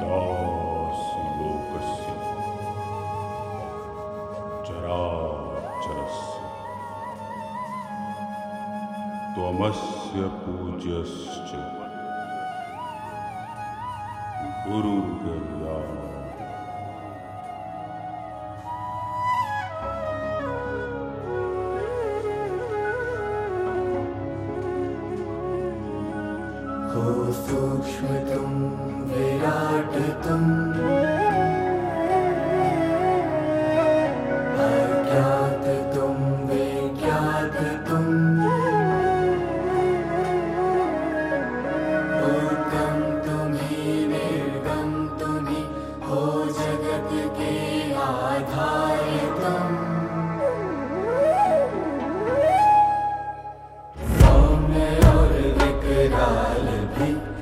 tās jūkas. Čerā, čeras. Tomasya pūģiasča. Guru Gavjāna. सूक्ष्म तुम विराट तुम। Amen.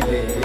baby.